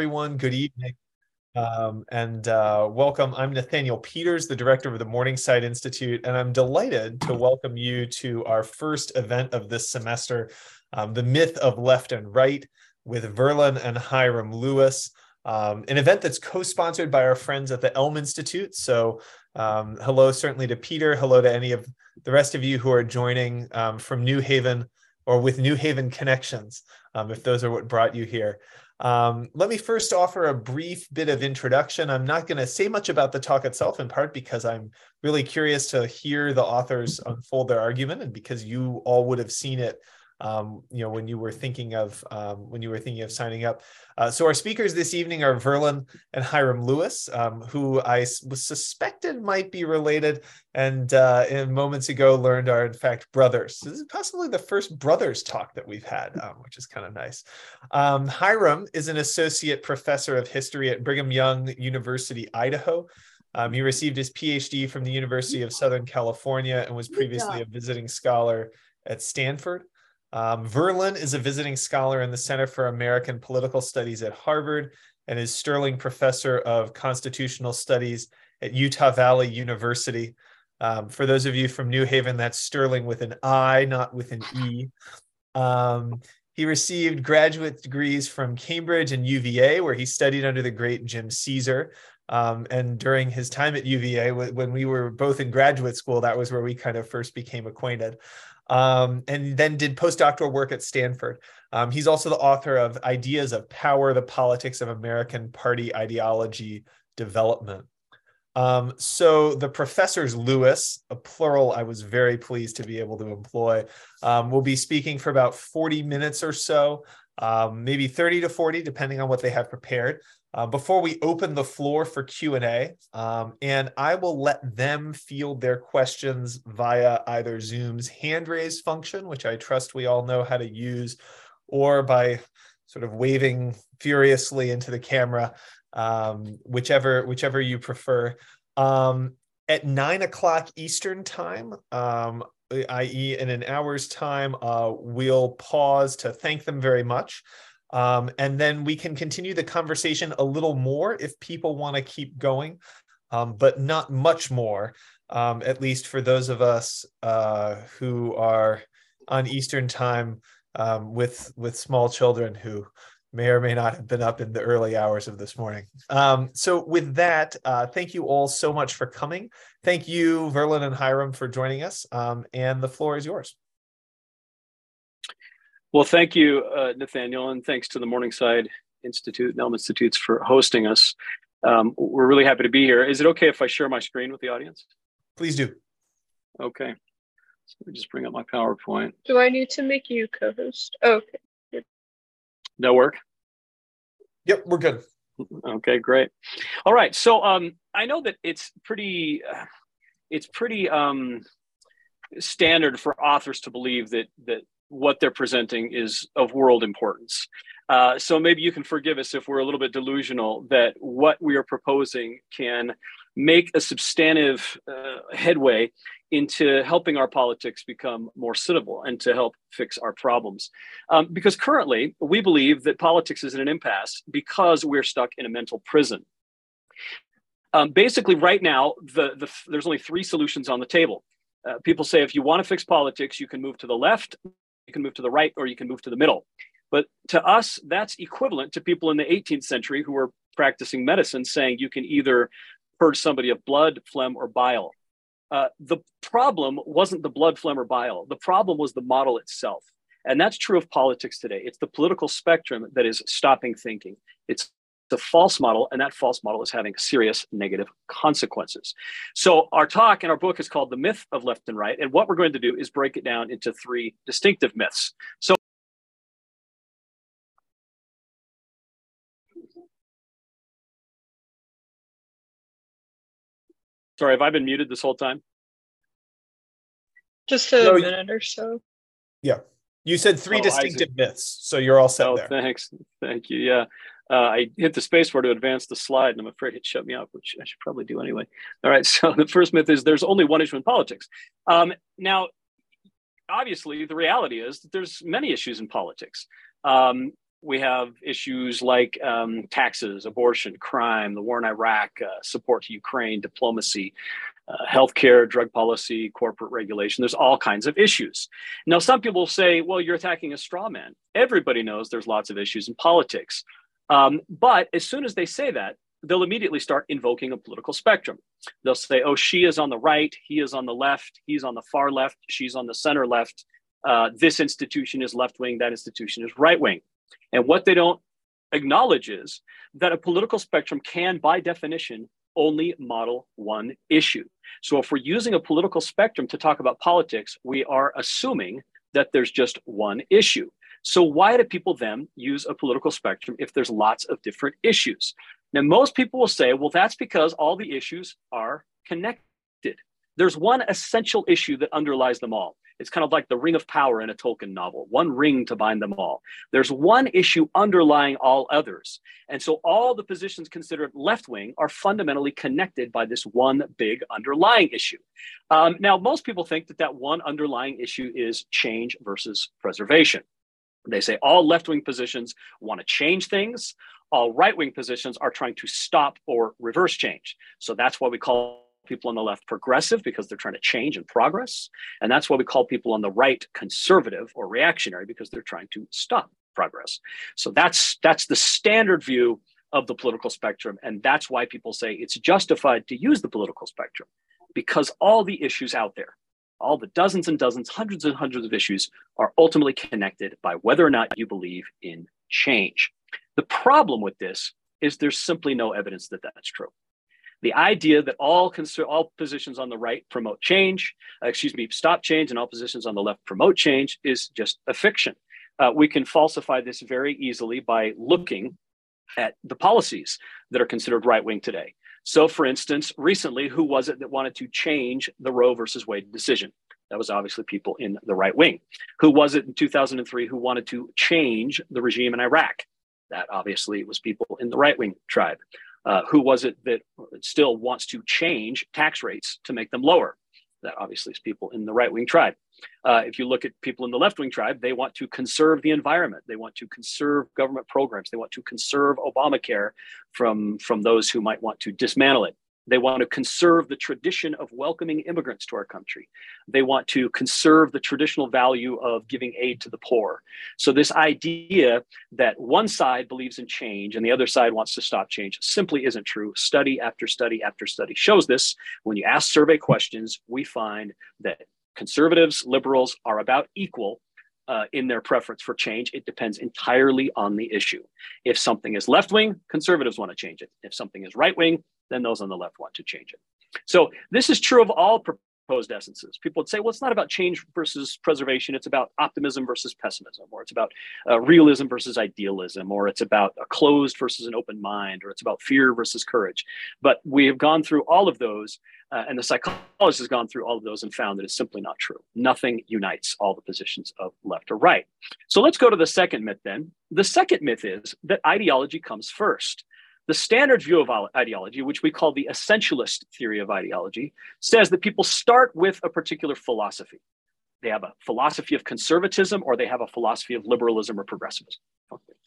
everyone. Good evening. Um, and uh, welcome. I'm Nathaniel Peters, the director of the Morningside Institute, and I'm delighted to welcome you to our first event of this semester, um, The Myth of Left and Right, with Verlan and Hyrum Lewis, um, an event that's co-sponsored by our friends at the Elm Institute. So um, hello certainly to Peter, hello to any of the rest of you who are joining um, from New Haven or with New Haven connections, um, if those are what brought you here. Um, let me first offer a brief bit of introduction. I'm not going to say much about the talk itself, in part because I'm really curious to hear the authors unfold their argument, and because you all would have seen it um, you know, when you were thinking of um, when you were thinking of signing up. Uh, so our speakers this evening are Verlan and Hyrum Lewis, um, who I was suspected might be related, and uh, in moments ago learned are in fact brothers. So this is possibly the first brothers talk that we've had, um, which is kind of nice. Um, Hyrum is an associate professor of history at Brigham Young University, Idaho. Um, he received his PhD from the University of Southern California and was previously a visiting scholar at Stanford. Um, Verlan is a visiting scholar in the Center for American Political Studies at Harvard and is Stirling Professor of Constitutional Studies at Utah Valley University. Um, for those of you from New Haven, that's Stirling with an I, not with an E. Um, he received graduate degrees from Cambridge and UVA, where he studied under the great Jim Ceaser. Um, and during his time at UVA, when we were both in graduate school, that was where we kind of first became acquainted um, and then did postdoctoral work at Stanford. Um, he's also the author of Ideas of Power, the Politics of American Party Ideology Development. Um, so the professors Lewis, a plural, I was very pleased to be able to employ, um, will be speaking for about 40 minutes or so, um, maybe 30 to 40, depending on what they have prepared uh, before we open the floor for q&a um, and i will let them field their questions via either zoom's hand raise function which i trust we all know how to use or by sort of waving furiously into the camera um, whichever whichever you prefer. Um, at nine o'clock eastern time um, i.e in an hour's time uh, we'll pause to thank them very much um, and then we can continue the conversation a little more if people want to keep going, um, but not much more, um, at least for those of us uh, who are on Eastern time um, with, with small children who may or may not have been up in the early hours of this morning. Um, so with that, uh, thank you all so much for coming. Thank you, Verlan and Hyrum, for joining us. Um, and the floor is yours. Well, thank you, uh, Nathaniel, and thanks to the Morningside Institute and Elm Institutes for hosting us. Um, we're really happy to be here. Is it okay if I share my screen with the audience? Please do. Okay. So let me just bring up my PowerPoint. Do I need to make you co-host? Oh, okay. Good. That work? Yep, we're good. Okay, great. All right. So um, I know that it's pretty, uh, it's pretty um, standard for authors to believe that that what they're presenting is of world importance. Uh, so maybe you can forgive us if we're a little bit delusional that what we are proposing can make a substantive uh, headway into helping our politics become more suitable and to help fix our problems. Um, because currently, we believe that politics is in an impasse because we're stuck in a mental prison. Um, basically, right now, the, the, there's only three solutions on the table. Uh, people say if you want to fix politics, you can move to the left, can move to the right or you can move to the middle. But to us, that's equivalent to people in the 18th century who were practicing medicine saying you can either purge somebody of blood, phlegm, or bile. Uh, the problem wasn't the blood, phlegm, or bile. The problem was the model itself. And that's true of politics today. It's the political spectrum that is stopping thinking. It's the false model, and that false model is having serious negative consequences. So, our talk and our book is called The Myth of Left and Right. And what we're going to do is break it down into three distinctive myths. So, sorry, have I been muted this whole time? Just a no, minute or so. Yeah. You said three oh, distinctive myths, so you're all set oh, there. Thanks. Thank you. Yeah uh, I hit the spacebar to advance the slide, and I'm afraid it shut me up, which I should probably do anyway. All right, so the first myth is there's only one issue in politics. Um, now, obviously, the reality is that there's many issues in politics. Um, we have issues like um, taxes, abortion, crime, the war in Iraq, uh, support to Ukraine, diplomacy, uh, healthcare, drug policy, corporate regulation. There's all kinds of issues. Now, some people say, well, you're attacking a straw man. Everybody knows there's lots of issues in politics. Um, but as soon as they say that, they'll immediately start invoking a political spectrum. They'll say, oh, she is on the right, he is on the left, he's on the far left, she's on the center left. Uh, this institution is left wing, that institution is right wing. And what they don't acknowledge is that a political spectrum can, by definition, only model one issue. So if we're using a political spectrum to talk about politics, we are assuming that there's just one issue. So why do people then use a political spectrum if there's lots of different issues? Now, most people will say, well, that's because all the issues are connected. There's one essential issue that underlies them all. It's kind of like the ring of power in a Tolkien novel, one ring to bind them all. There's one issue underlying all others. And so all the positions considered left wing are fundamentally connected by this one big underlying issue. Um, now, most people think that that one underlying issue is change versus preservation. They say all left wing positions want to change things, all right wing positions are trying to stop or reverse change. So that's why we call people on the left progressive because they're trying to change and progress. And that's why we call people on the right conservative or reactionary because they're trying to stop progress. So that's that's the standard view of the political spectrum. And that's why people say it's justified to use the political spectrum because all the issues out there, all the dozens and dozens, hundreds and hundreds of issues are ultimately connected by whether or not you believe in change. The problem with this is there's simply no evidence that that's true the idea that all all positions on the right promote change, uh, excuse me, stop change, and all positions on the left promote change is just a fiction. Uh, we can falsify this very easily by looking at the policies that are considered right wing today. So, for instance, recently, who was it that wanted to change the Roe versus Wade decision? That was obviously people in the right wing. Who was it in 2003 who wanted to change the regime in Iraq? That obviously was people in the right wing tribe. Uh, who was it that still wants to change tax rates to make them lower? That obviously is people in the right wing tribe. Uh, if you look at people in the left wing tribe, they want to conserve the environment. They want to conserve government programs. They want to conserve Obamacare from, from those who might want to dismantle it. They want to conserve the tradition of welcoming immigrants to our country. They want to conserve the traditional value of giving aid to the poor. So, this idea that one side believes in change and the other side wants to stop change simply isn't true. Study after study after study shows this. When you ask survey questions, we find that conservatives, liberals are about equal uh, in their preference for change. It depends entirely on the issue. If something is left wing, conservatives want to change it. If something is right wing, then those on the left want to change it. So this is true of all proposed essences. People would say, well, it's not about change versus preservation. It's about optimism versus pessimism, or it's about uh, realism versus idealism, or it's about a closed versus an open mind, or it's about fear versus courage. But we have gone through all of those, uh, and the psychologist has gone through all of those and found that it's simply not true. Nothing unites all the positions of left or right. So let's go to the second myth then. The second myth is that ideology comes first. The standard view of ideology, which we call the essentialist theory of ideology, says that people start with a particular philosophy. They have a philosophy of conservatism or they have a philosophy of liberalism or progressivism.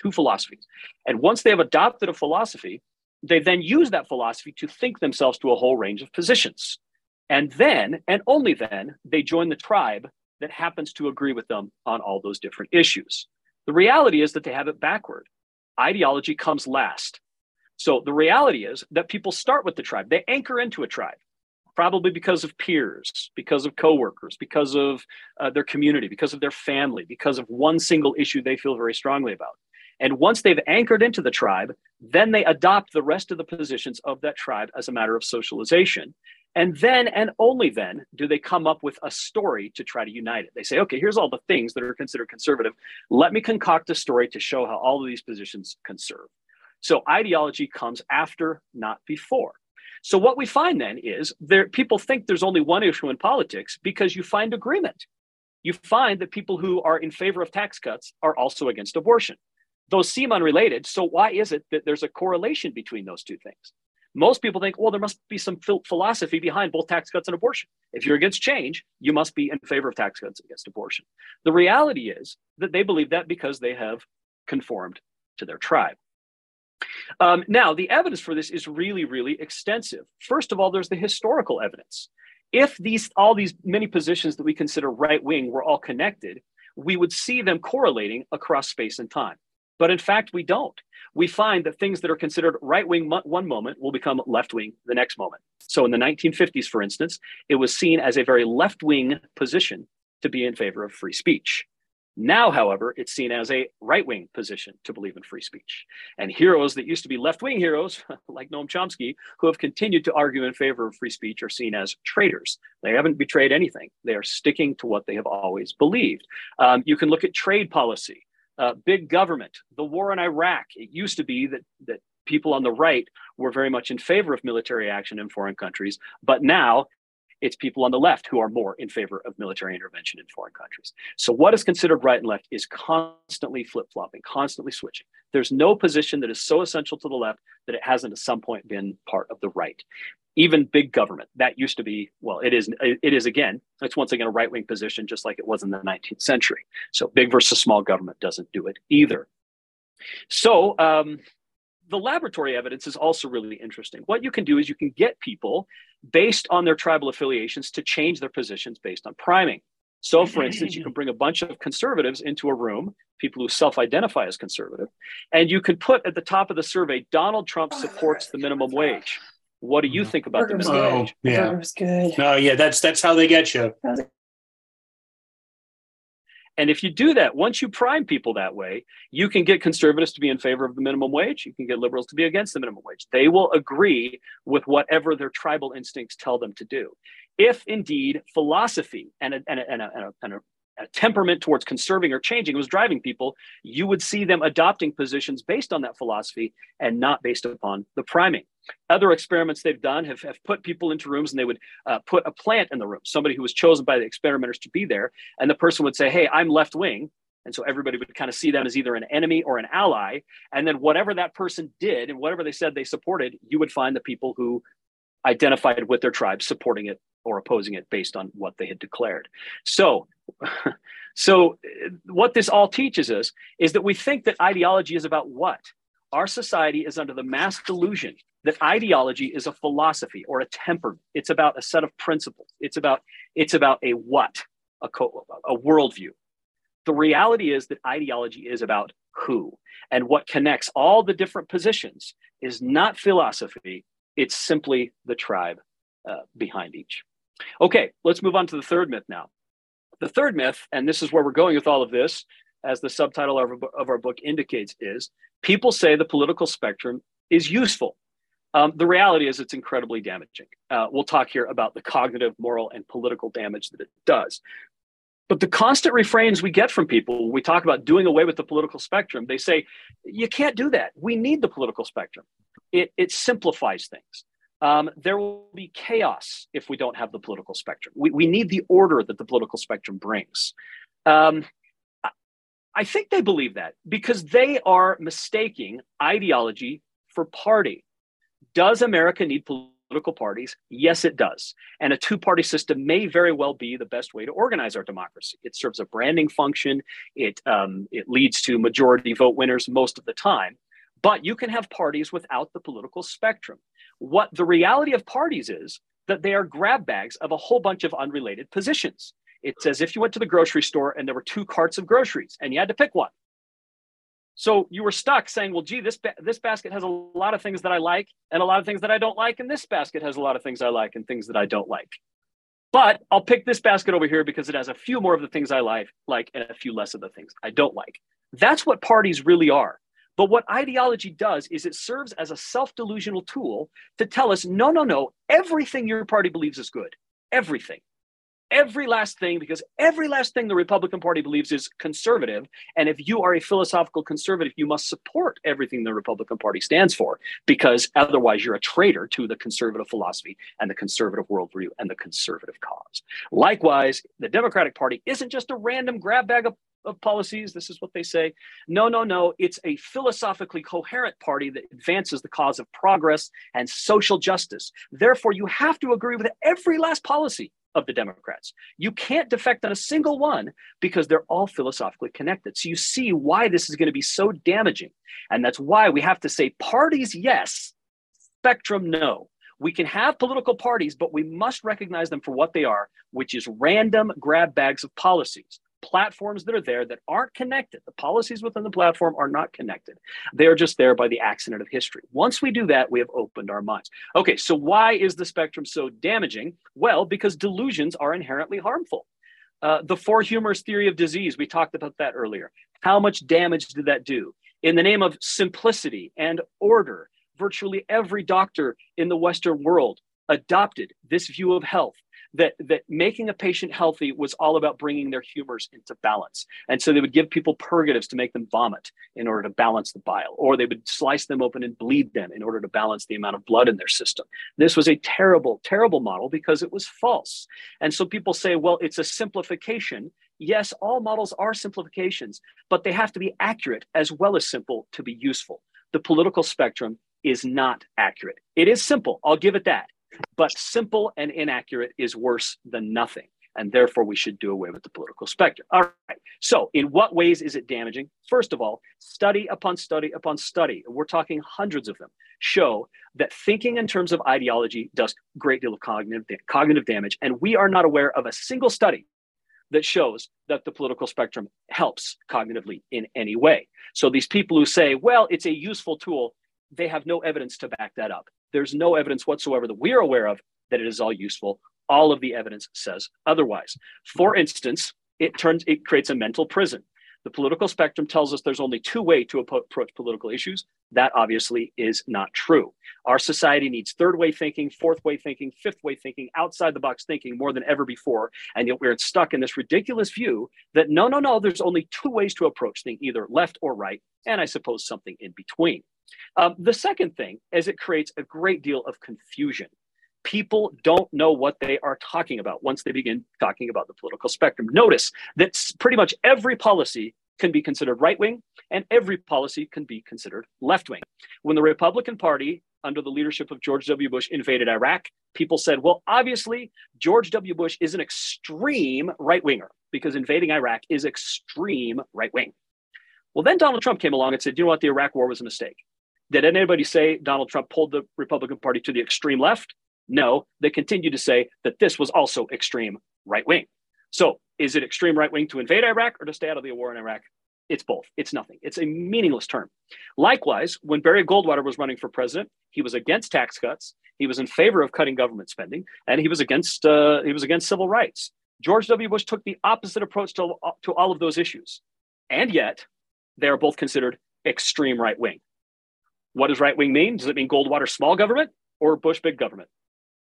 Two philosophies. And once they have adopted a philosophy, they then use that philosophy to think themselves to a whole range of positions. And then, and only then, they join the tribe that happens to agree with them on all those different issues. The reality is that they have it backward. Ideology comes last. So the reality is that people start with the tribe. They anchor into a tribe, probably because of peers, because of coworkers, because of uh, their community, because of their family, because of one single issue they feel very strongly about. And once they've anchored into the tribe, then they adopt the rest of the positions of that tribe as a matter of socialization. And then and only then do they come up with a story to try to unite it. They say, okay, here's all the things that are considered conservative. Let me concoct a story to show how all of these positions conserve. So ideology comes after, not before. So what we find then is there people think there's only one issue in politics because you find agreement. You find that people who are in favor of tax cuts are also against abortion. Those seem unrelated. So why is it that there's a correlation between those two things? Most people think, well, there must be some philosophy behind both tax cuts and abortion. If you're against change, you must be in favor of tax cuts against abortion. The reality is that they believe that because they have conformed to their tribe. Um, now, the evidence for this is really, really extensive. First of all, there's the historical evidence. If these all these many positions that we consider right wing were all connected, we would see them correlating across space and time. But in fact, we don't. We find that things that are considered right wing one moment will become left wing the next moment. So in the 1950s, for instance, it was seen as a very left wing position to be in favor of free speech. Now, however, it's seen as a right wing position to believe in free speech. And heroes that used to be left wing heroes, like Noam Chomsky, who have continued to argue in favor of free speech, are seen as traitors. They haven't betrayed anything, they are sticking to what they have always believed. Um, you can look at trade policy, uh, big government, the war in Iraq. It used to be that, that people on the right were very much in favor of military action in foreign countries, but now it's people on the left who are more in favor of military intervention in foreign countries. So, what is considered right and left is constantly flip flopping, constantly switching. There's no position that is so essential to the left that it hasn't at some point been part of the right. Even big government, that used to be, well, it is, it is again, it's once again a right wing position, just like it was in the 19th century. So, big versus small government doesn't do it either. So, um, the laboratory evidence is also really interesting. What you can do is you can get people based on their tribal affiliations to change their positions based on priming. So, for instance, you can bring a bunch of conservatives into a room, people who self identify as conservative, and you can put at the top of the survey, Donald Trump supports the minimum wage. What do you mm-hmm. think about the minimum Oh, wage? yeah. Burger's good. No, yeah, that's that's how they get you. And if you do that, once you prime people that way, you can get conservatives to be in favor of the minimum wage. You can get liberals to be against the minimum wage. They will agree with whatever their tribal instincts tell them to do. If indeed philosophy and a, and a, and a, and a, temperament towards conserving or changing was driving people, you would see them adopting positions based on that philosophy and not based upon the priming. Other experiments they've done have, have put people into rooms and they would uh, put a plant in the room, somebody who was chosen by the experimenters to be there. And the person would say, Hey, I'm left wing. And so everybody would kind of see them as either an enemy or an ally. And then whatever that person did and whatever they said they supported, you would find the people who identified with their tribe supporting it or opposing it based on what they had declared. So, so what this all teaches us is that we think that ideology is about what? Our society is under the mass delusion that ideology is a philosophy or a temperament. It's about a set of principles. It's about it's about a what, a, co- a worldview. The reality is that ideology is about who, and what connects all the different positions is not philosophy. It's simply the tribe uh, behind each. Okay, let's move on to the third myth now. The third myth, and this is where we're going with all of this, as the subtitle of our, of our book indicates, is people say the political spectrum is useful. Um, the reality is it's incredibly damaging. Uh, we'll talk here about the cognitive, moral, and political damage that it does. But the constant refrains we get from people when we talk about doing away with the political spectrum, they say, you can't do that. We need the political spectrum. It, it simplifies things. Um, there will be chaos if we don't have the political spectrum. We, we need the order that the political spectrum brings. Um, I think they believe that because they are mistaking ideology for party. Does America need political parties? Yes, it does. And a two party system may very well be the best way to organize our democracy. It serves a branding function, it, um, it leads to majority vote winners most of the time. But you can have parties without the political spectrum. What the reality of parties is that they are grab bags of a whole bunch of unrelated positions. It's as if you went to the grocery store and there were two carts of groceries and you had to pick one. So you were stuck saying, well, gee, this, ba- this basket has a lot of things that I like and a lot of things that I don't like. And this basket has a lot of things I like and things that I don't like. But I'll pick this basket over here because it has a few more of the things I like, like and a few less of the things I don't like. That's what parties really are. But what ideology does is it serves as a self delusional tool to tell us no, no, no, everything your party believes is good. Everything. Every last thing, because every last thing the Republican Party believes is conservative. And if you are a philosophical conservative, you must support everything the Republican Party stands for, because otherwise you're a traitor to the conservative philosophy and the conservative worldview and the conservative cause. Likewise, the Democratic Party isn't just a random grab bag of of policies. This is what they say. No, no, no. It's a philosophically coherent party that advances the cause of progress and social justice. Therefore, you have to agree with every last policy of the Democrats. You can't defect on a single one because they're all philosophically connected. So you see why this is going to be so damaging. And that's why we have to say parties, yes, spectrum, no. We can have political parties, but we must recognize them for what they are, which is random grab bags of policies platforms that are there that aren't connected. The policies within the platform are not connected. They're just there by the accident of history. Once we do that, we have opened our minds. Okay, so why is the spectrum so damaging? Well, because delusions are inherently harmful. Uh, the four humors theory of disease, we talked about that earlier. How much damage did that do? In the name of simplicity and order, virtually every doctor in the Western world adopted this view of health that that making a patient healthy was all about bringing their humors into balance. And so they would give people purgatives to make them vomit in order to balance the bile, or they would slice them open and bleed them in order to balance the amount of blood in their system. This was a terrible, terrible model because it was false. And so people say, well, it's a simplification. Yes, all models are simplifications, but they have to be accurate as well as simple to be useful. The political spectrum is not accurate. It is simple, I'll give it that. But simple and inaccurate is worse than nothing. And therefore, we should do away with the political spectrum. All right. So, in what ways is it damaging? First of all, study upon study upon study, we're talking hundreds of them, show that thinking in terms of ideology does a great deal of cognitive, cognitive damage. And we are not aware of a single study that shows that the political spectrum helps cognitively in any way. So, these people who say, well, it's a useful tool, they have no evidence to back that up. There's no evidence whatsoever that we're aware of that it is all useful. All of the evidence says otherwise. For instance, it turns it creates a mental prison. The political spectrum tells us there's only two way to approach political issues. That obviously is not true. Our society needs third way thinking, fourth way thinking, fifth way thinking, outside the box thinking more than ever before. And yet we're stuck in this ridiculous view that no, no, no, there's only two ways to approach things, either left or right, and I suppose something in between. Um, the second thing is it creates a great deal of confusion. People don't know what they are talking about once they begin talking about the political spectrum. Notice that pretty much every policy can be considered right wing and every policy can be considered left wing. When the Republican Party, under the leadership of George W. Bush, invaded Iraq, people said, well, obviously, George W. Bush is an extreme right winger because invading Iraq is extreme right wing. Well, then Donald Trump came along and said, you know what, the Iraq war was a mistake. Did anybody say Donald Trump pulled the Republican Party to the extreme left? No, they continue to say that this was also extreme right wing. So, is it extreme right wing to invade Iraq or to stay out of the war in Iraq? It's both. It's nothing. It's a meaningless term. Likewise, when Barry Goldwater was running for president, he was against tax cuts. He was in favor of cutting government spending, and he was against uh, he was against civil rights. George W. Bush took the opposite approach to, to all of those issues, and yet they are both considered extreme right wing. What does right wing mean? Does it mean Goldwater small government or Bush big government?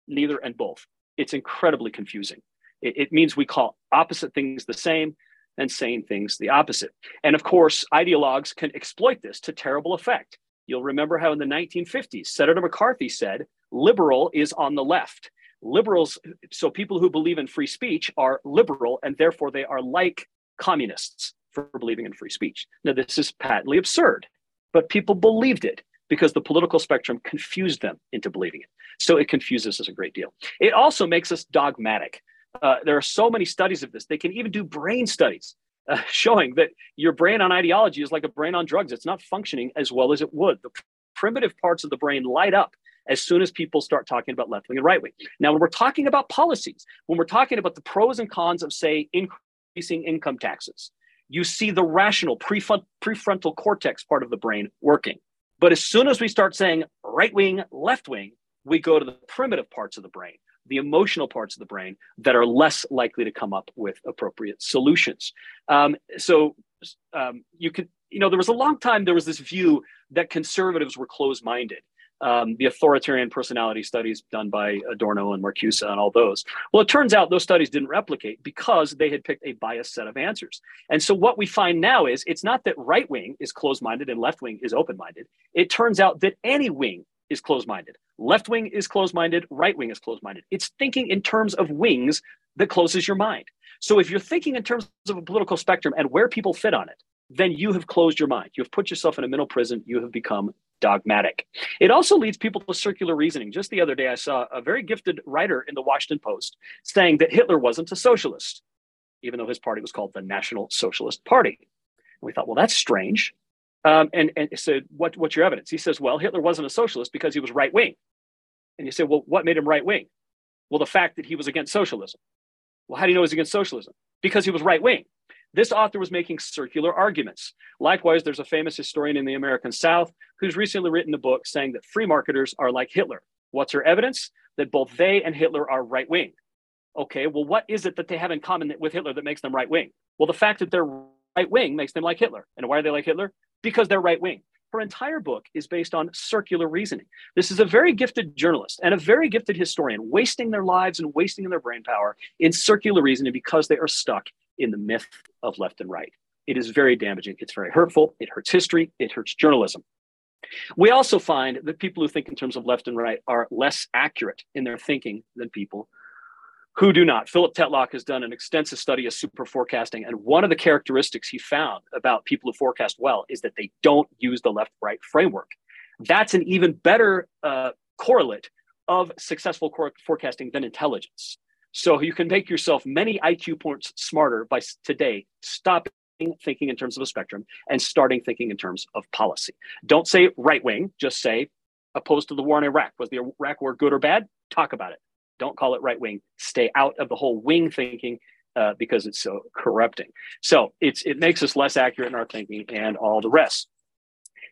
Neither and both. It's incredibly confusing. It, it means we call opposite things the same and same things the opposite. And of course, ideologues can exploit this to terrible effect. You'll remember how in the 1950s, Senator McCarthy said, liberal is on the left. Liberals, so people who believe in free speech are liberal, and therefore they are like communists for believing in free speech. Now, this is patently absurd, but people believed it because the political spectrum confused them into believing it. So it confuses us a great deal. It also makes us dogmatic. Uh, there are so many studies of this. They can even do brain studies uh, showing that your brain on ideology is like a brain on drugs. It's not functioning as well as it would. The primitive parts of the brain light up as soon as people start talking about left wing and right wing. Now, when we're talking about policies, when we're talking about the pros and cons of, say, increasing income taxes, you see the rational prefrontal cortex part of the brain working. But as soon as we start saying right wing, left wing, we go to the primitive parts of the brain, the emotional parts of the brain that are less likely to come up with appropriate solutions. Um, so um, you could, you know, there was a long time there was this view that conservatives were closed minded um, the authoritarian personality studies done by Adorno and Marcuse and all those. Well, it turns out those studies didn't replicate because they had picked a biased set of answers. And so what we find now is it's not that right wing is closed minded and left wing is open minded. It turns out that any wing is closed minded. Left wing is closed minded, right wing is closed minded. It's thinking in terms of wings that closes your mind. So if you're thinking in terms of a political spectrum and where people fit on it, then you have closed your mind. You have put yourself in a mental prison. You have become dogmatic. It also leads people to circular reasoning. Just the other day, I saw a very gifted writer in the Washington Post saying that Hitler wasn't a socialist, even though his party was called the National Socialist Party. And we thought, well, that's strange. Um, and, and said, what, what's your evidence? He says, well, Hitler wasn't a socialist because he was right wing. And you say, well, what made him right wing? Well, the fact that he was against socialism. Well, how do you know he's against socialism? Because he was right wing. This author was making circular arguments. Likewise, there's a famous historian in the American South who's recently written a book saying that free marketers are like Hitler. What's her evidence? That both they and Hitler are right wing. Okay, well, what is it that they have in common with Hitler that makes them right wing? Well, the fact that they're right wing makes them like Hitler. And why are they like Hitler? Because they're right wing. Her entire book is based on circular reasoning. This is a very gifted journalist and a very gifted historian wasting their lives and wasting their brain power in circular reasoning because they are stuck in the myth of left and right. It is very damaging. It's very hurtful. It hurts history. It hurts journalism. We also find that people who think in terms of left and right are less accurate in their thinking than people who do not. Philip Tetlock has done an extensive study of super forecasting, and one of the characteristics he found about people who forecast well is that they don't use the left right framework. That's an even better uh, correlate of successful forecasting than intelligence. So you can make yourself many IQ points smarter by today stopping thinking in terms of a spectrum and starting thinking in terms of policy. Don't say right wing, just say opposed to the war in Iraq. Was the Iraq war good or bad? Talk about it. Don't call it right wing. Stay out of the whole wing thinking uh, because it's so corrupting. So it's it makes us less accurate in our thinking and all the rest.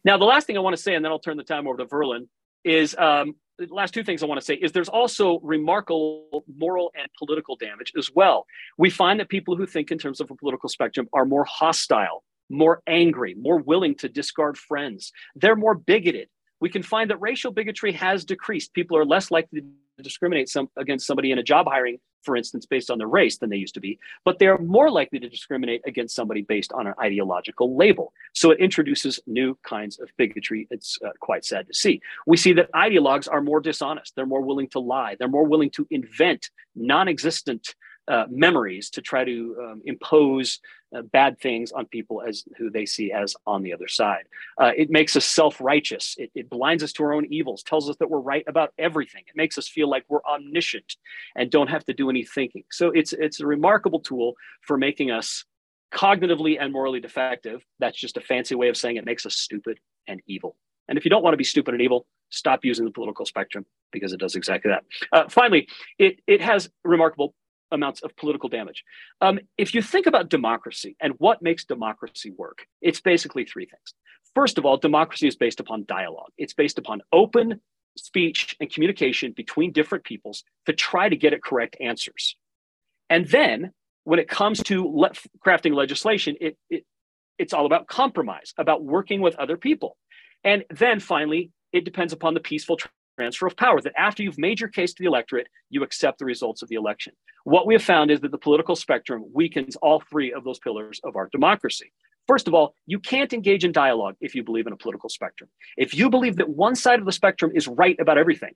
Now, the last thing I want to say, and then I'll turn the time over to Verlan, is um, last two things I want to say is there's also remarkable moral and political damage as well. We find that people who think in terms of a political spectrum are more hostile, more angry, more willing to discard friends. They're more bigoted. We can find that racial bigotry has decreased. People are less likely to discriminate some, against somebody in a job hiring, for instance, based on their race than they used to be, but they're more likely to discriminate against somebody based on an ideological label. So it introduces new kinds of bigotry. It's uh, quite sad to see. We see that ideologues are more dishonest. They're more willing to lie. They're more willing to invent non existent uh, memories to try to um, impose uh, bad things on people as who they see as on the other side. Uh, it makes us self-righteous. It, it, blinds us to our own evils. Tells us that we're right about everything. It makes us feel like we're omniscient and don't have to do any thinking. So it's it's a remarkable tool for making us cognitively and morally defective. That's just a fancy way of saying it makes us stupid and evil. And if you don't want to be stupid and evil, stop using the political spectrum because it does exactly that. Uh, finally, it, it has remarkable amounts of political damage. Um, if you think about democracy and what makes democracy work, it's basically three things. First of all, democracy is based upon dialogue, it's based upon open speech and communication between different peoples to try to get at correct answers. And then when it comes to le- crafting legislation, it, it, it's all about compromise, about working with other people. And then finally, it depends upon the peaceful transfer of power, that after you've made your case to the electorate, you accept the results of the election. What we have found is that the political spectrum weakens all three of those pillars of our democracy. First of all, you can't engage in dialogue if you believe in a political spectrum. If you believe that one side of the spectrum is right about everything,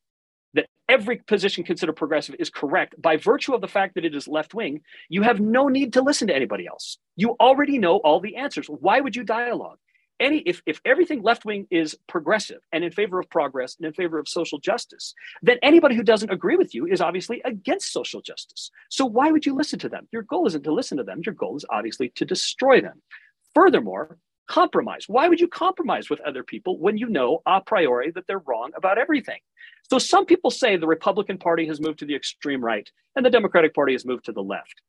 that every position considered progressive is correct by virtue of the fact that it is left wing, you have no need to listen to anybody else. You already know all the answers. Why would you dialogue? Any if, if everything left wing is progressive and in favor of progress and in favor of social justice then anybody who doesn't agree with you is obviously against social justice. So why would you listen to them? Your goal isn't to listen to them. Your goal is obviously to destroy them. Furthermore compromise. Why would you compromise with other people when you know a priori that they're wrong about everything? So some people say the republican party has moved to the extreme right and the democratic party has moved to the left.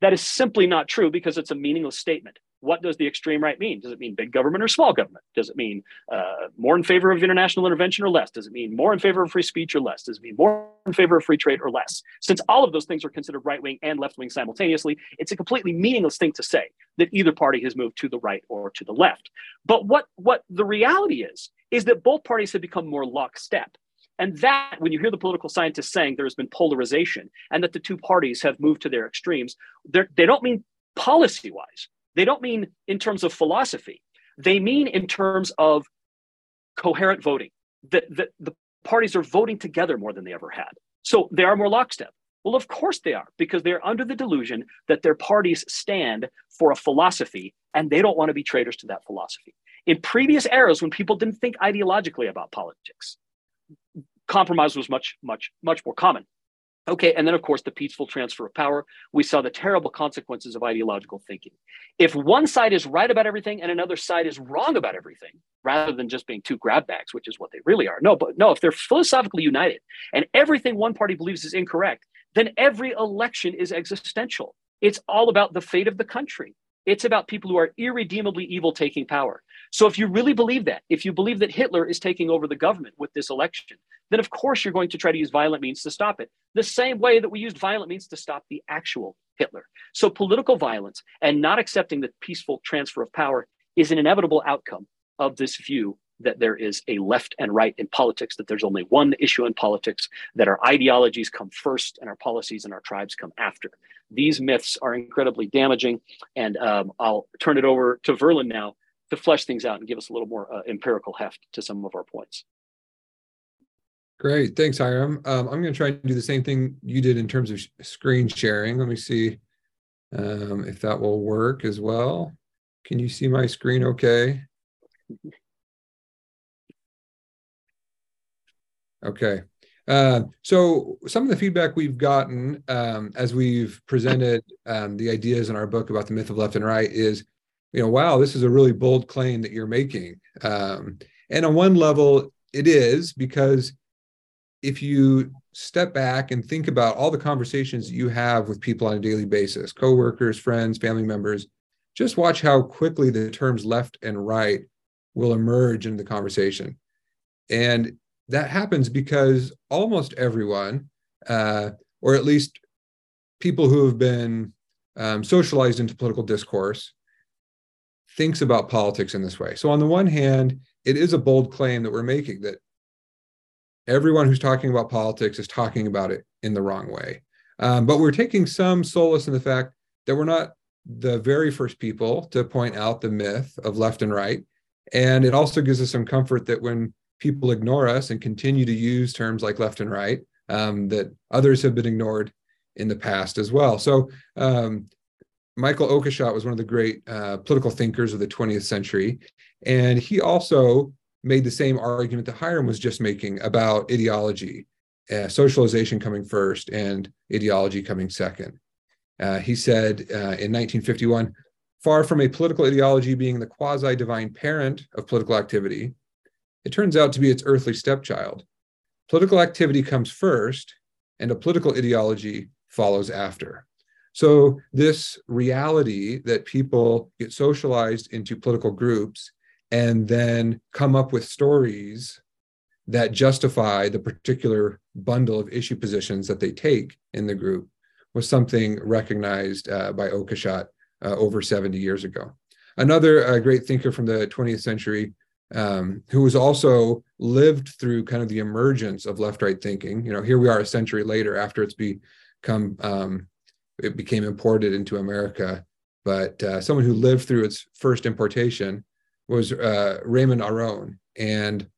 That is simply not true because it's a meaningless statement what does the extreme right mean? Does it mean big government or small government? Does it mean uh, more in favor of international intervention or less? Does it mean more in favor of free speech or less? Does it mean more in favor of free trade or less? Since all of those things are considered right wing and left wing simultaneously, it's a completely meaningless thing to say that either party has moved to the right or to the left. But what, what the reality is, is that both parties have become more lockstep. And that, when you hear the political scientists saying there has been polarization and that the two parties have moved to their extremes, they don't mean policy wise. They don't mean in terms of philosophy. They mean in terms of coherent voting. That the, the parties are voting together more than they ever had. So they are more lockstep. Well, of course they are, because they're under the delusion that their parties stand for a philosophy and they don't want to be traitors to that philosophy. In previous eras, when people didn't think ideologically about politics, compromise was much, much, much more common. Okay, and then of course the peaceful transfer of power. We saw the terrible consequences of ideological thinking. If one side is right about everything and another side is wrong about everything, rather than just being two grab bags, which is what they really are. No, but no, if they're philosophically united and everything one party believes is incorrect, then every election is existential. It's all about the fate of the country. It's about people who are irredeemably evil taking power. So if you really believe that, if you believe that Hitler is taking over the government with this election, then of course you're going to try to use violent means to stop it, the same way that we used violent means to stop the actual Hitler. So political violence and not accepting the peaceful transfer of power is an inevitable outcome of this view that there is a left and right in politics, that there's only one issue in politics, that our ideologies come first and our policies and our tribes come after. These myths are incredibly damaging. And um, I'll turn it over to Verlan now to flesh things out and give us a little more uh, empirical heft to some of our points. Great. Thanks, Hyrum. Um, I'm going to try and do the same thing you did in terms of sh- screen sharing. Let me see um, if that will work as well. Can you see my screen okay? Okay. Uh, so some of the feedback we've gotten um, as we've presented um, the ideas in our book about the myth of left and right is, you know, wow, this is a really bold claim that you're making. Um, and on one level, it is because if you step back and think about all the conversations you have with people on a daily basis, coworkers, friends, family members, just watch how quickly the terms left and right will emerge in the conversation. And that happens because almost everyone, uh, or at least people who have been um, socialized into political discourse, thinks about politics in this way. So, on the one hand, it is a bold claim that we're making that everyone who's talking about politics is talking about it in the wrong way. Um, but we're taking some solace in the fact that we're not the very first people to point out the myth of left and right. And it also gives us some comfort that when people ignore us and continue to use terms like left and right, um, that others have been ignored in the past as well. So um, Michael Oakeshott was one of the great uh, political thinkers of the 20th century. And he also made the same argument that Hyrum was just making about ideology, uh, socialization coming first and ideology coming second. Uh, he said uh, in 1951 far from a political ideology being the quasi divine parent of political activity, it turns out to be its earthly stepchild. Political activity comes first, and a political ideology follows after. So, this reality that people get socialized into political groups and then come up with stories that justify the particular bundle of issue positions that they take in the group was something recognized uh, by Oakeshott uh, over 70 years ago. Another uh, great thinker from the 20th century um, who was also lived through kind of the emergence of left-right thinking. You know, here we are a century later after it's become um, it became imported into America, but uh, someone who lived through its first importation was uh, Raymond Aron, and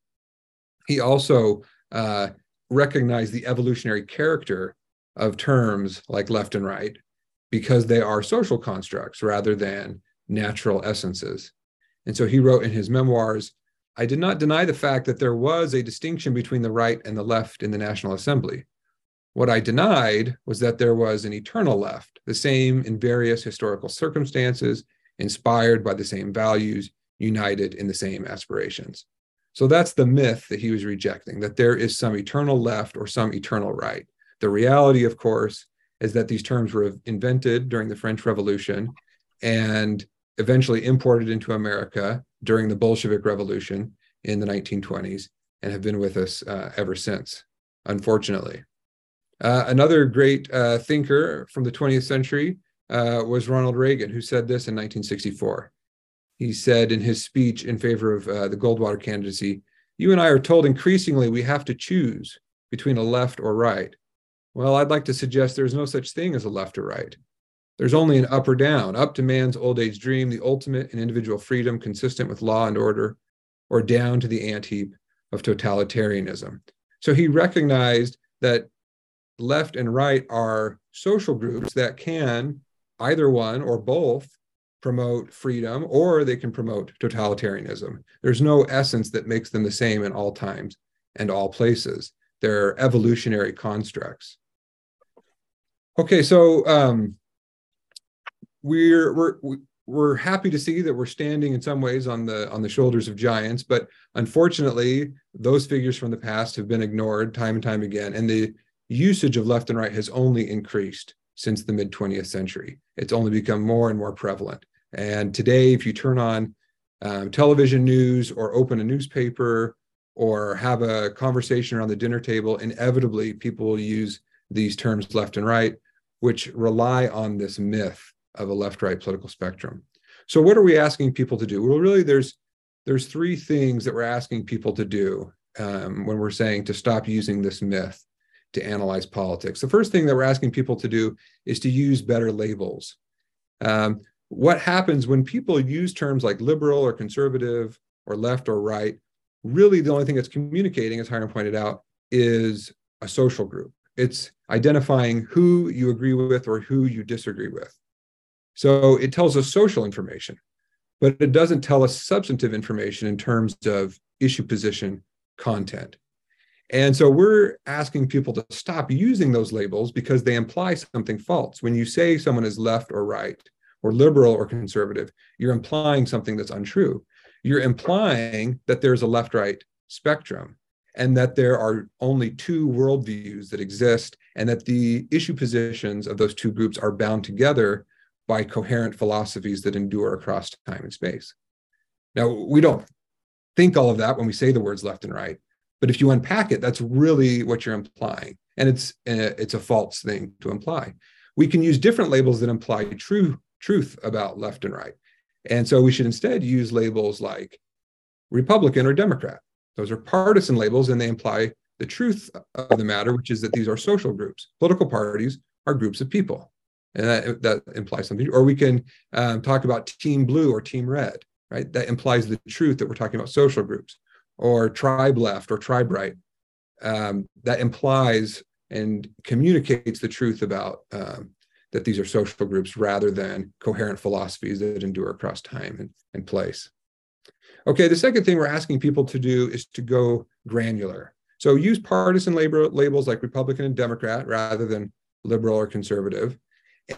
he also uh, recognized the evolutionary character of terms like left and right because they are social constructs rather than natural essences. And so he wrote in his memoirs I did not deny the fact that there was a distinction between the right and the left in the National Assembly. What I denied was that there was an eternal left, the same in various historical circumstances, inspired by the same values, united in the same aspirations. So that's the myth that he was rejecting that there is some eternal left or some eternal right. The reality, of course, is that these terms were invented during the French Revolution and eventually imported into America during the Bolshevik Revolution in the 1920s and have been with us uh, ever since, unfortunately. Uh, another great uh, thinker from the 20th century uh, was Ronald Reagan, who said this in 1964 he said in his speech in favor of uh, the Goldwater candidacy, you and I are told increasingly we have to choose between a left or right. Well, I'd like to suggest there's no such thing as a left or right. There's only an up or down. Up to man's old age dream, the ultimate in individual freedom consistent with law and order, or down to the ant heap of totalitarianism. So he recognized that left and right are social groups that can either one or both promote freedom or they can promote totalitarianism. There's no essence that makes them the same in all times and all places. They're evolutionary constructs. Okay, so um, we're we're we're happy to see that we're standing in some ways on the on the shoulders of giants, but unfortunately, those figures from the past have been ignored time and time again, and the usage of left and right has only increased since the mid 20th century. It's only become more and more prevalent. And today, if you turn on um, television news or open a newspaper or have a conversation around the dinner table, inevitably people will use these terms left and right, which rely on this myth of a left-right political spectrum. So what are we asking people to do? Well, really, there's there's three things that we're asking people to do um, when we're saying to stop using this myth to analyze politics. The first thing that we're asking people to do is to use better labels. Um, what happens when people use terms like liberal or conservative or left or right? Really, the only thing that's communicating, as Hyrum pointed out, is a social group. It's identifying who you agree with or who you disagree with. So it tells us social information, but it doesn't tell us substantive information in terms of issue position content. And so we're asking people to stop using those labels because they imply something false. When you say someone is left or right, or liberal or conservative, you're implying something that's untrue. You're implying that there's a left right spectrum and that there are only two worldviews that exist and that the issue positions of those two groups are bound together by coherent philosophies that endure across time and space. Now, we don't think all of that when we say the words left and right, but if you unpack it, that's really what you're implying. And it's, a, it's a false thing to imply. We can use different labels that imply true truth about left and right. And so we should instead use labels like Republican or Democrat. Those are partisan labels and they imply the truth of the matter, which is that these are social groups. Political parties are groups of people. And that, that implies something. Or we can um, talk about team blue or team red, right? That implies the truth that we're talking about social groups. Or tribe left or tribe right. Um, that implies and communicates the truth about um, that these are social groups rather than coherent philosophies that endure across time and, and place. Okay, the second thing we're asking people to do is to go granular. So use partisan label, labels like Republican and Democrat rather than liberal or conservative.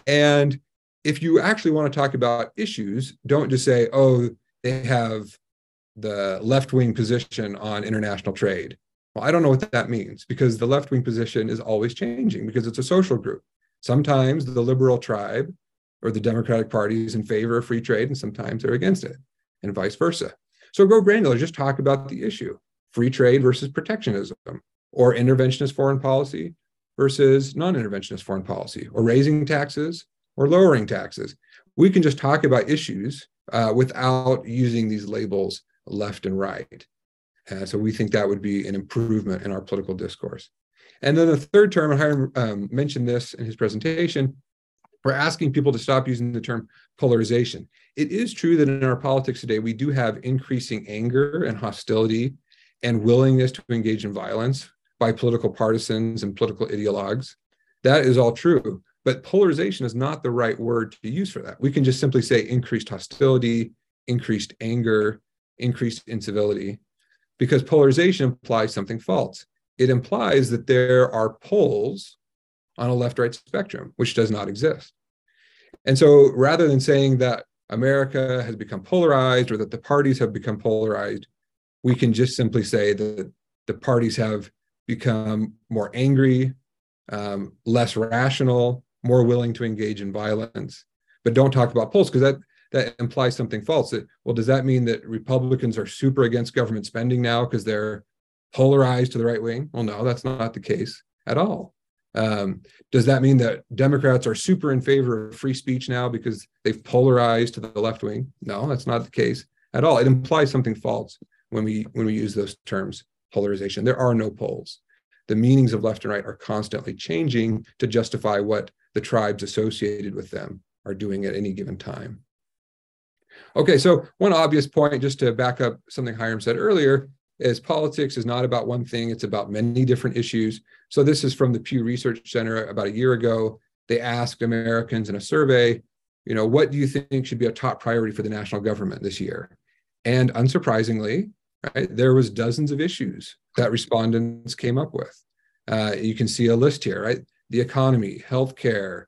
And if you actually want to talk about issues, don't just say, oh, they have the left wing position on international trade. Well, I don't know what that means because the left wing position is always changing because it's a social group. Sometimes the liberal tribe or the Democratic Party is in favor of free trade, and sometimes they're against it, and vice versa. So go granular, just talk about the issue free trade versus protectionism, or interventionist foreign policy versus non interventionist foreign policy, or raising taxes or lowering taxes. We can just talk about issues uh, without using these labels left and right. Uh, so we think that would be an improvement in our political discourse. And then the third term, and Hyrum um, mentioned this in his presentation, we're asking people to stop using the term polarization. It is true that in our politics today, we do have increasing anger and hostility and willingness to engage in violence by political partisans and political ideologues. That is all true. But polarization is not the right word to use for that. We can just simply say increased hostility, increased anger, increased incivility, because polarization implies something false it implies that there are poles on a left right spectrum, which does not exist. And so rather than saying that America has become polarized or that the parties have become polarized, we can just simply say that the parties have become more angry, um, less rational, more willing to engage in violence. But don't talk about poles because that that implies something false. That well, does that mean that Republicans are super against government spending now because they're polarized to the right wing? Well, no, that's not the case at all. Um, does that mean that Democrats are super in favor of free speech now because they've polarized to the left wing? No, that's not the case at all. It implies something false when we when we use those terms polarization. There are no poles. The meanings of left and right are constantly changing to justify what the tribes associated with them are doing at any given time. Okay, so one obvious point, just to back up something Hyrum said earlier, is politics is not about one thing, it's about many different issues. So this is from the Pew Research Center about a year ago. They asked Americans in a survey, you know, what do you think should be a top priority for the national government this year? And unsurprisingly, right, there was dozens of issues that respondents came up with. Uh, you can see a list here, right? The economy, healthcare,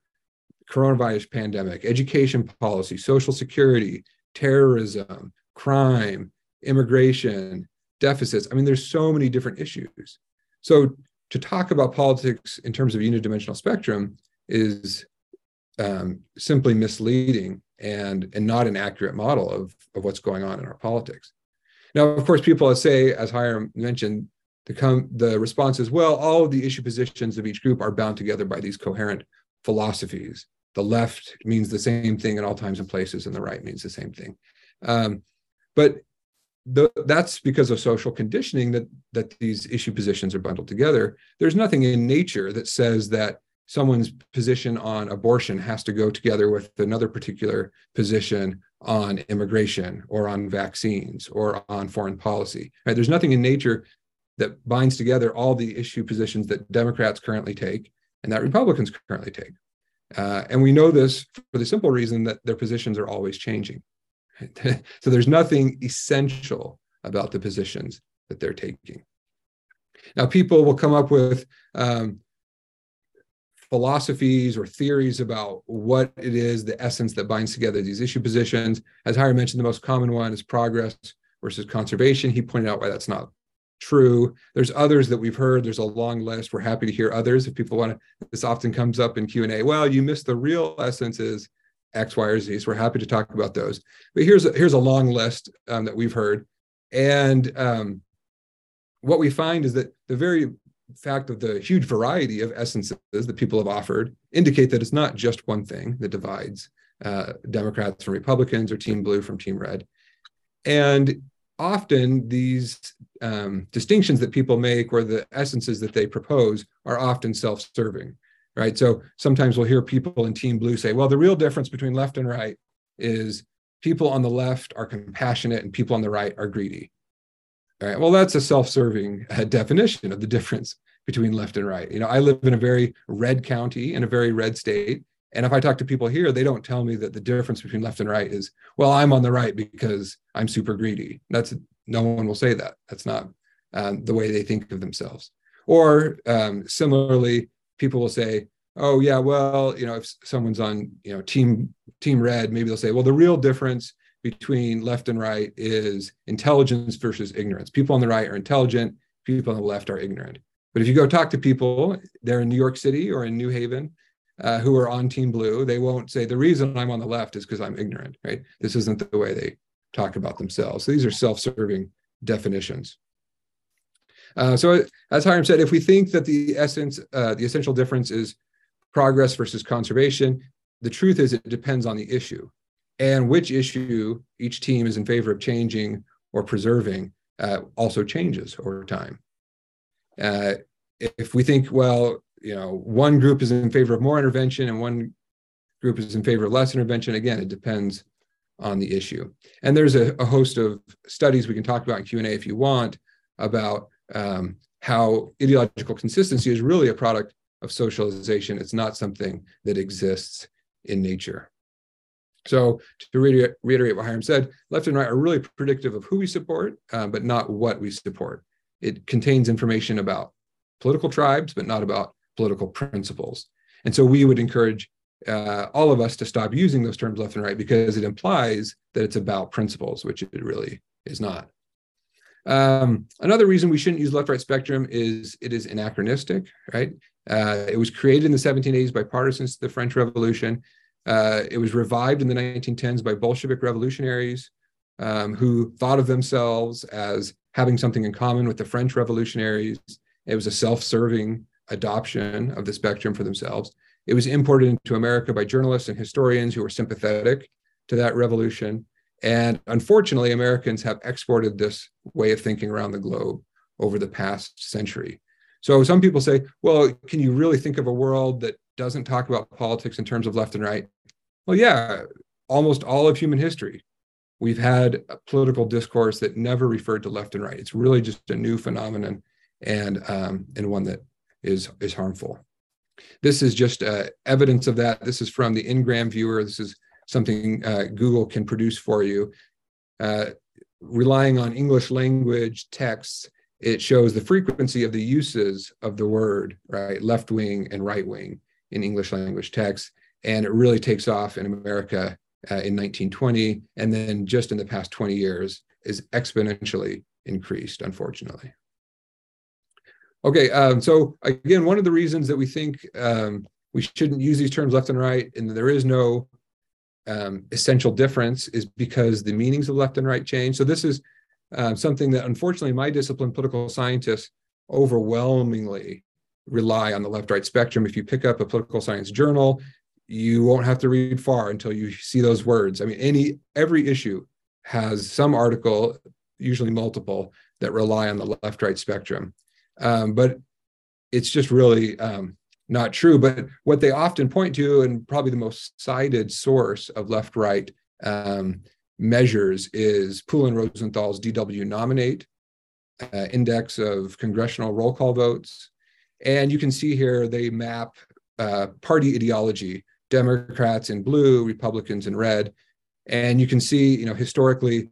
coronavirus pandemic, education policy, social security, terrorism, crime, immigration, deficits. I mean, there's so many different issues. So to talk about politics in terms of a unidimensional spectrum is um, simply misleading and, and not an accurate model of, of what's going on in our politics. Now, of course, people say, as Hyrum mentioned, the, com- the response is, well, all of the issue positions of each group are bound together by these coherent philosophies. The left means the same thing in all times and places, and the right means the same thing. Um, but the, that's because of social conditioning that that these issue positions are bundled together. There's nothing in nature that says that someone's position on abortion has to go together with another particular position on immigration or on vaccines or on foreign policy. Right? There's nothing in nature that binds together all the issue positions that Democrats currently take and that Republicans currently take. Uh, and we know this for the simple reason that their positions are always changing. so there's nothing essential about the positions that they're taking. Now, people will come up with um, philosophies or theories about what it is, the essence that binds together these issue positions. As Hyrum mentioned, the most common one is progress versus conservation. He pointed out why that's not true. There's others that we've heard. There's a long list. We're happy to hear others. If people want to, this often comes up in Q&A. Well, you missed the real essence is X, Y, or Z. So we're happy to talk about those. But here's a, here's a long list um, that we've heard. And um, what we find is that the very fact of the huge variety of essences that people have offered indicate that it's not just one thing that divides uh, Democrats from Republicans or Team Blue from Team Red. And often these um, distinctions that people make or the essences that they propose are often self-serving right so sometimes we'll hear people in team blue say well the real difference between left and right is people on the left are compassionate and people on the right are greedy all right well that's a self-serving uh, definition of the difference between left and right you know i live in a very red county in a very red state and if I talk to people here, they don't tell me that the difference between left and right is, well, I'm on the right because I'm super greedy. That's no one will say that. That's not um, the way they think of themselves. Or um, similarly, people will say, oh yeah, well, you know, if someone's on, you know, team team red, maybe they'll say, well, the real difference between left and right is intelligence versus ignorance. People on the right are intelligent, people on the left are ignorant. But if you go talk to people, they're in New York City or in New Haven, uh, who are on Team Blue, they won't say the reason I'm on the left is because I'm ignorant, right? This isn't the way they talk about themselves. So these are self-serving definitions. Uh, so as Hyrum said, if we think that the essence, uh, the essential difference is progress versus conservation, the truth is it depends on the issue and which issue each team is in favor of changing or preserving uh, also changes over time. Uh, if we think, well, you know, one group is in favor of more intervention and one group is in favor of less intervention. Again, it depends on the issue. And there's a, a host of studies we can talk about in Q&A if you want about um, how ideological consistency is really a product of socialization. It's not something that exists in nature. So to reiterate, what Hyrum said, left and right are really predictive of who we support, uh, but not what we support. It contains information about political tribes, but not about political principles. And so we would encourage uh, all of us to stop using those terms left and right because it implies that it's about principles, which it really is not. Um, another reason we shouldn't use left-right spectrum is it is anachronistic, right? Uh, it was created in the 1780s by partisans of the French Revolution. Uh, it was revived in the 1910s by Bolshevik revolutionaries um, who thought of themselves as having something in common with the French revolutionaries. It was a self-serving adoption of the spectrum for themselves. It was imported into America by journalists and historians who were sympathetic to that revolution. And unfortunately, Americans have exported this way of thinking around the globe over the past century. So some people say, well, can you really think of a world that doesn't talk about politics in terms of left and right? Well, yeah, almost all of human history we've had a political discourse that never referred to left and right. It's really just a new phenomenon and um, and one that is is harmful. This is just uh, evidence of that. This is from the Ngram viewer. This is something uh, Google can produce for you. Uh, relying on English language texts, it shows the frequency of the uses of the word, right, left wing and right wing in English language text. And it really takes off in America uh, in 1920. And then just in the past 20 years is exponentially increased, unfortunately. Okay, um, so again, one of the reasons that we think um, we shouldn't use these terms left and right, and there is no um, essential difference, is because the meanings of left and right change. So this is um, something that, unfortunately, my discipline, political scientists, overwhelmingly rely on the left-right spectrum. If you pick up a political science journal, you won't have to read far until you see those words. I mean, any every issue has some article, usually multiple, that rely on the left-right spectrum. Um, but it's just really um, not true. But what they often point to, and probably the most cited source of left right um, measures, is Poole and Rosenthal's DW Nominate uh, Index of Congressional Roll Call Votes. And you can see here they map uh, party ideology Democrats in blue, Republicans in red. And you can see, you know, historically,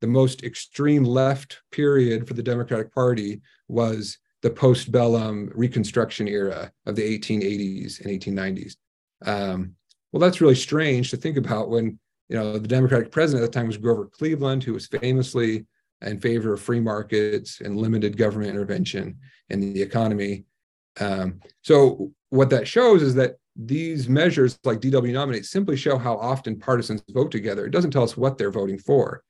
the most extreme left period for the Democratic Party was the postbellum Reconstruction era of the 1880s and 1890s. Um, well, that's really strange to think about when you know the Democratic president at the time was Grover Cleveland, who was famously in favor of free markets and limited government intervention in the economy. Um, so what that shows is that these measures like DW nominate simply show how often partisans vote together. It doesn't tell us what they're voting for.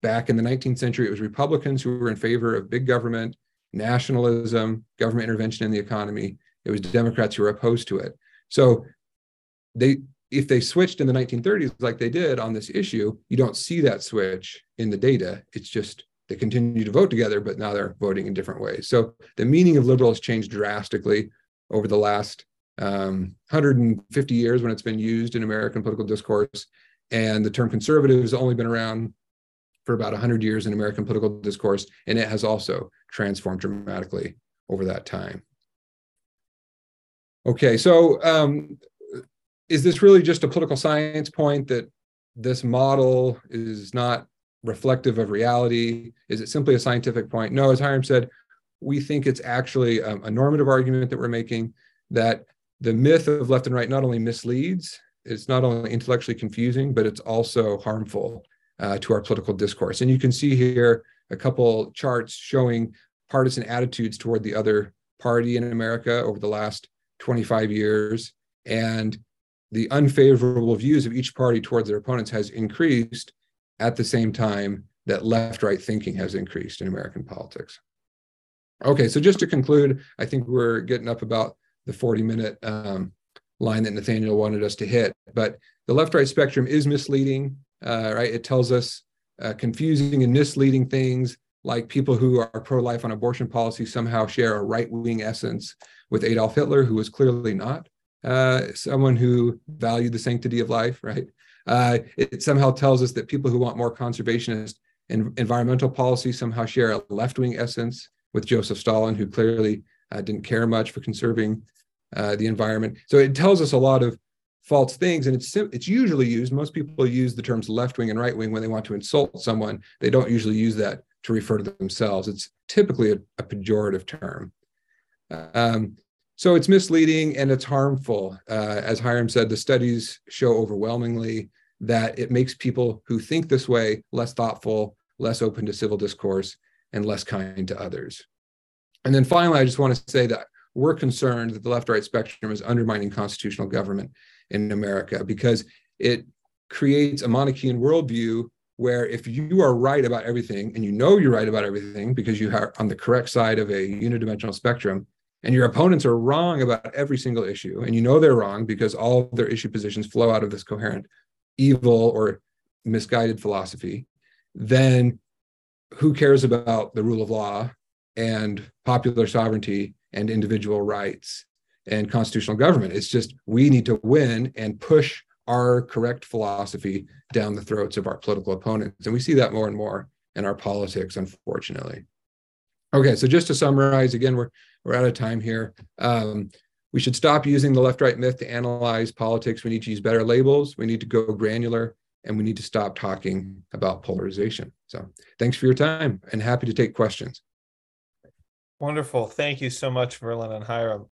Back in the 19th century, it was Republicans who were in favor of big government, nationalism, government intervention in the economy. It was Democrats who were opposed to it. So they if they switched in the 1930s like they did on this issue, you don't see that switch in the data. It's just they continue to vote together, but now they're voting in different ways. So the meaning of liberal has changed drastically over the last um, 150 years when it's been used in American political discourse. And the term conservative has only been around for about 100 years in American political discourse, and it has also transformed dramatically over that time. Okay, so um, is this really just a political science point that this model is not reflective of reality? Is it simply a scientific point? No, as Hyrum said, we think it's actually um, a normative argument that we're making that the myth of left and right not only misleads, it's not only intellectually confusing, but it's also harmful uh, to our political discourse. And you can see here a couple charts showing partisan attitudes toward the other party in America over the last 25 years. And the unfavorable views of each party towards their opponents has increased at the same time that left right thinking has increased in American politics. Okay, so just to conclude, I think we're getting up about the 40 minute um, line that Nathaniel wanted us to hit. But the left right spectrum is misleading uh, right? It tells us uh, confusing and misleading things like people who are pro-life on abortion policy somehow share a right-wing essence with Adolf Hitler, who was clearly not uh, someone who valued the sanctity of life, right? Uh, it somehow tells us that people who want more conservationist and environmental policy somehow share a left-wing essence with Joseph Stalin, who clearly uh, didn't care much for conserving uh, the environment. So it tells us a lot of false things and it's it's usually used most people use the terms left wing and right wing when they want to insult someone. They don't usually use that to refer to themselves. It's typically a, a pejorative term. Um, so it's misleading and it's harmful. Uh, as Hyrum said the studies show overwhelmingly that it makes people who think this way less thoughtful less open to civil discourse and less kind to others. And then finally i just want to say that we're concerned that the left right spectrum is undermining constitutional government in America because it creates a Manichaean worldview where if you are right about everything and you know you're right about everything because you are on the correct side of a unidimensional spectrum and your opponents are wrong about every single issue and you know they're wrong because all their issue positions flow out of this coherent evil or misguided philosophy then who cares about the rule of law and popular sovereignty and individual rights and constitutional government. It's just we need to win and push our correct philosophy down the throats of our political opponents. And we see that more and more in our politics, unfortunately. Okay, so just to summarize, again, we're we're out of time here. Um, we should stop using the left-right myth to analyze politics. We need to use better labels. We need to go granular, and we need to stop talking about polarization. So, thanks for your time, and happy to take questions. Wonderful. Thank you so much, Verlan and Hyrum.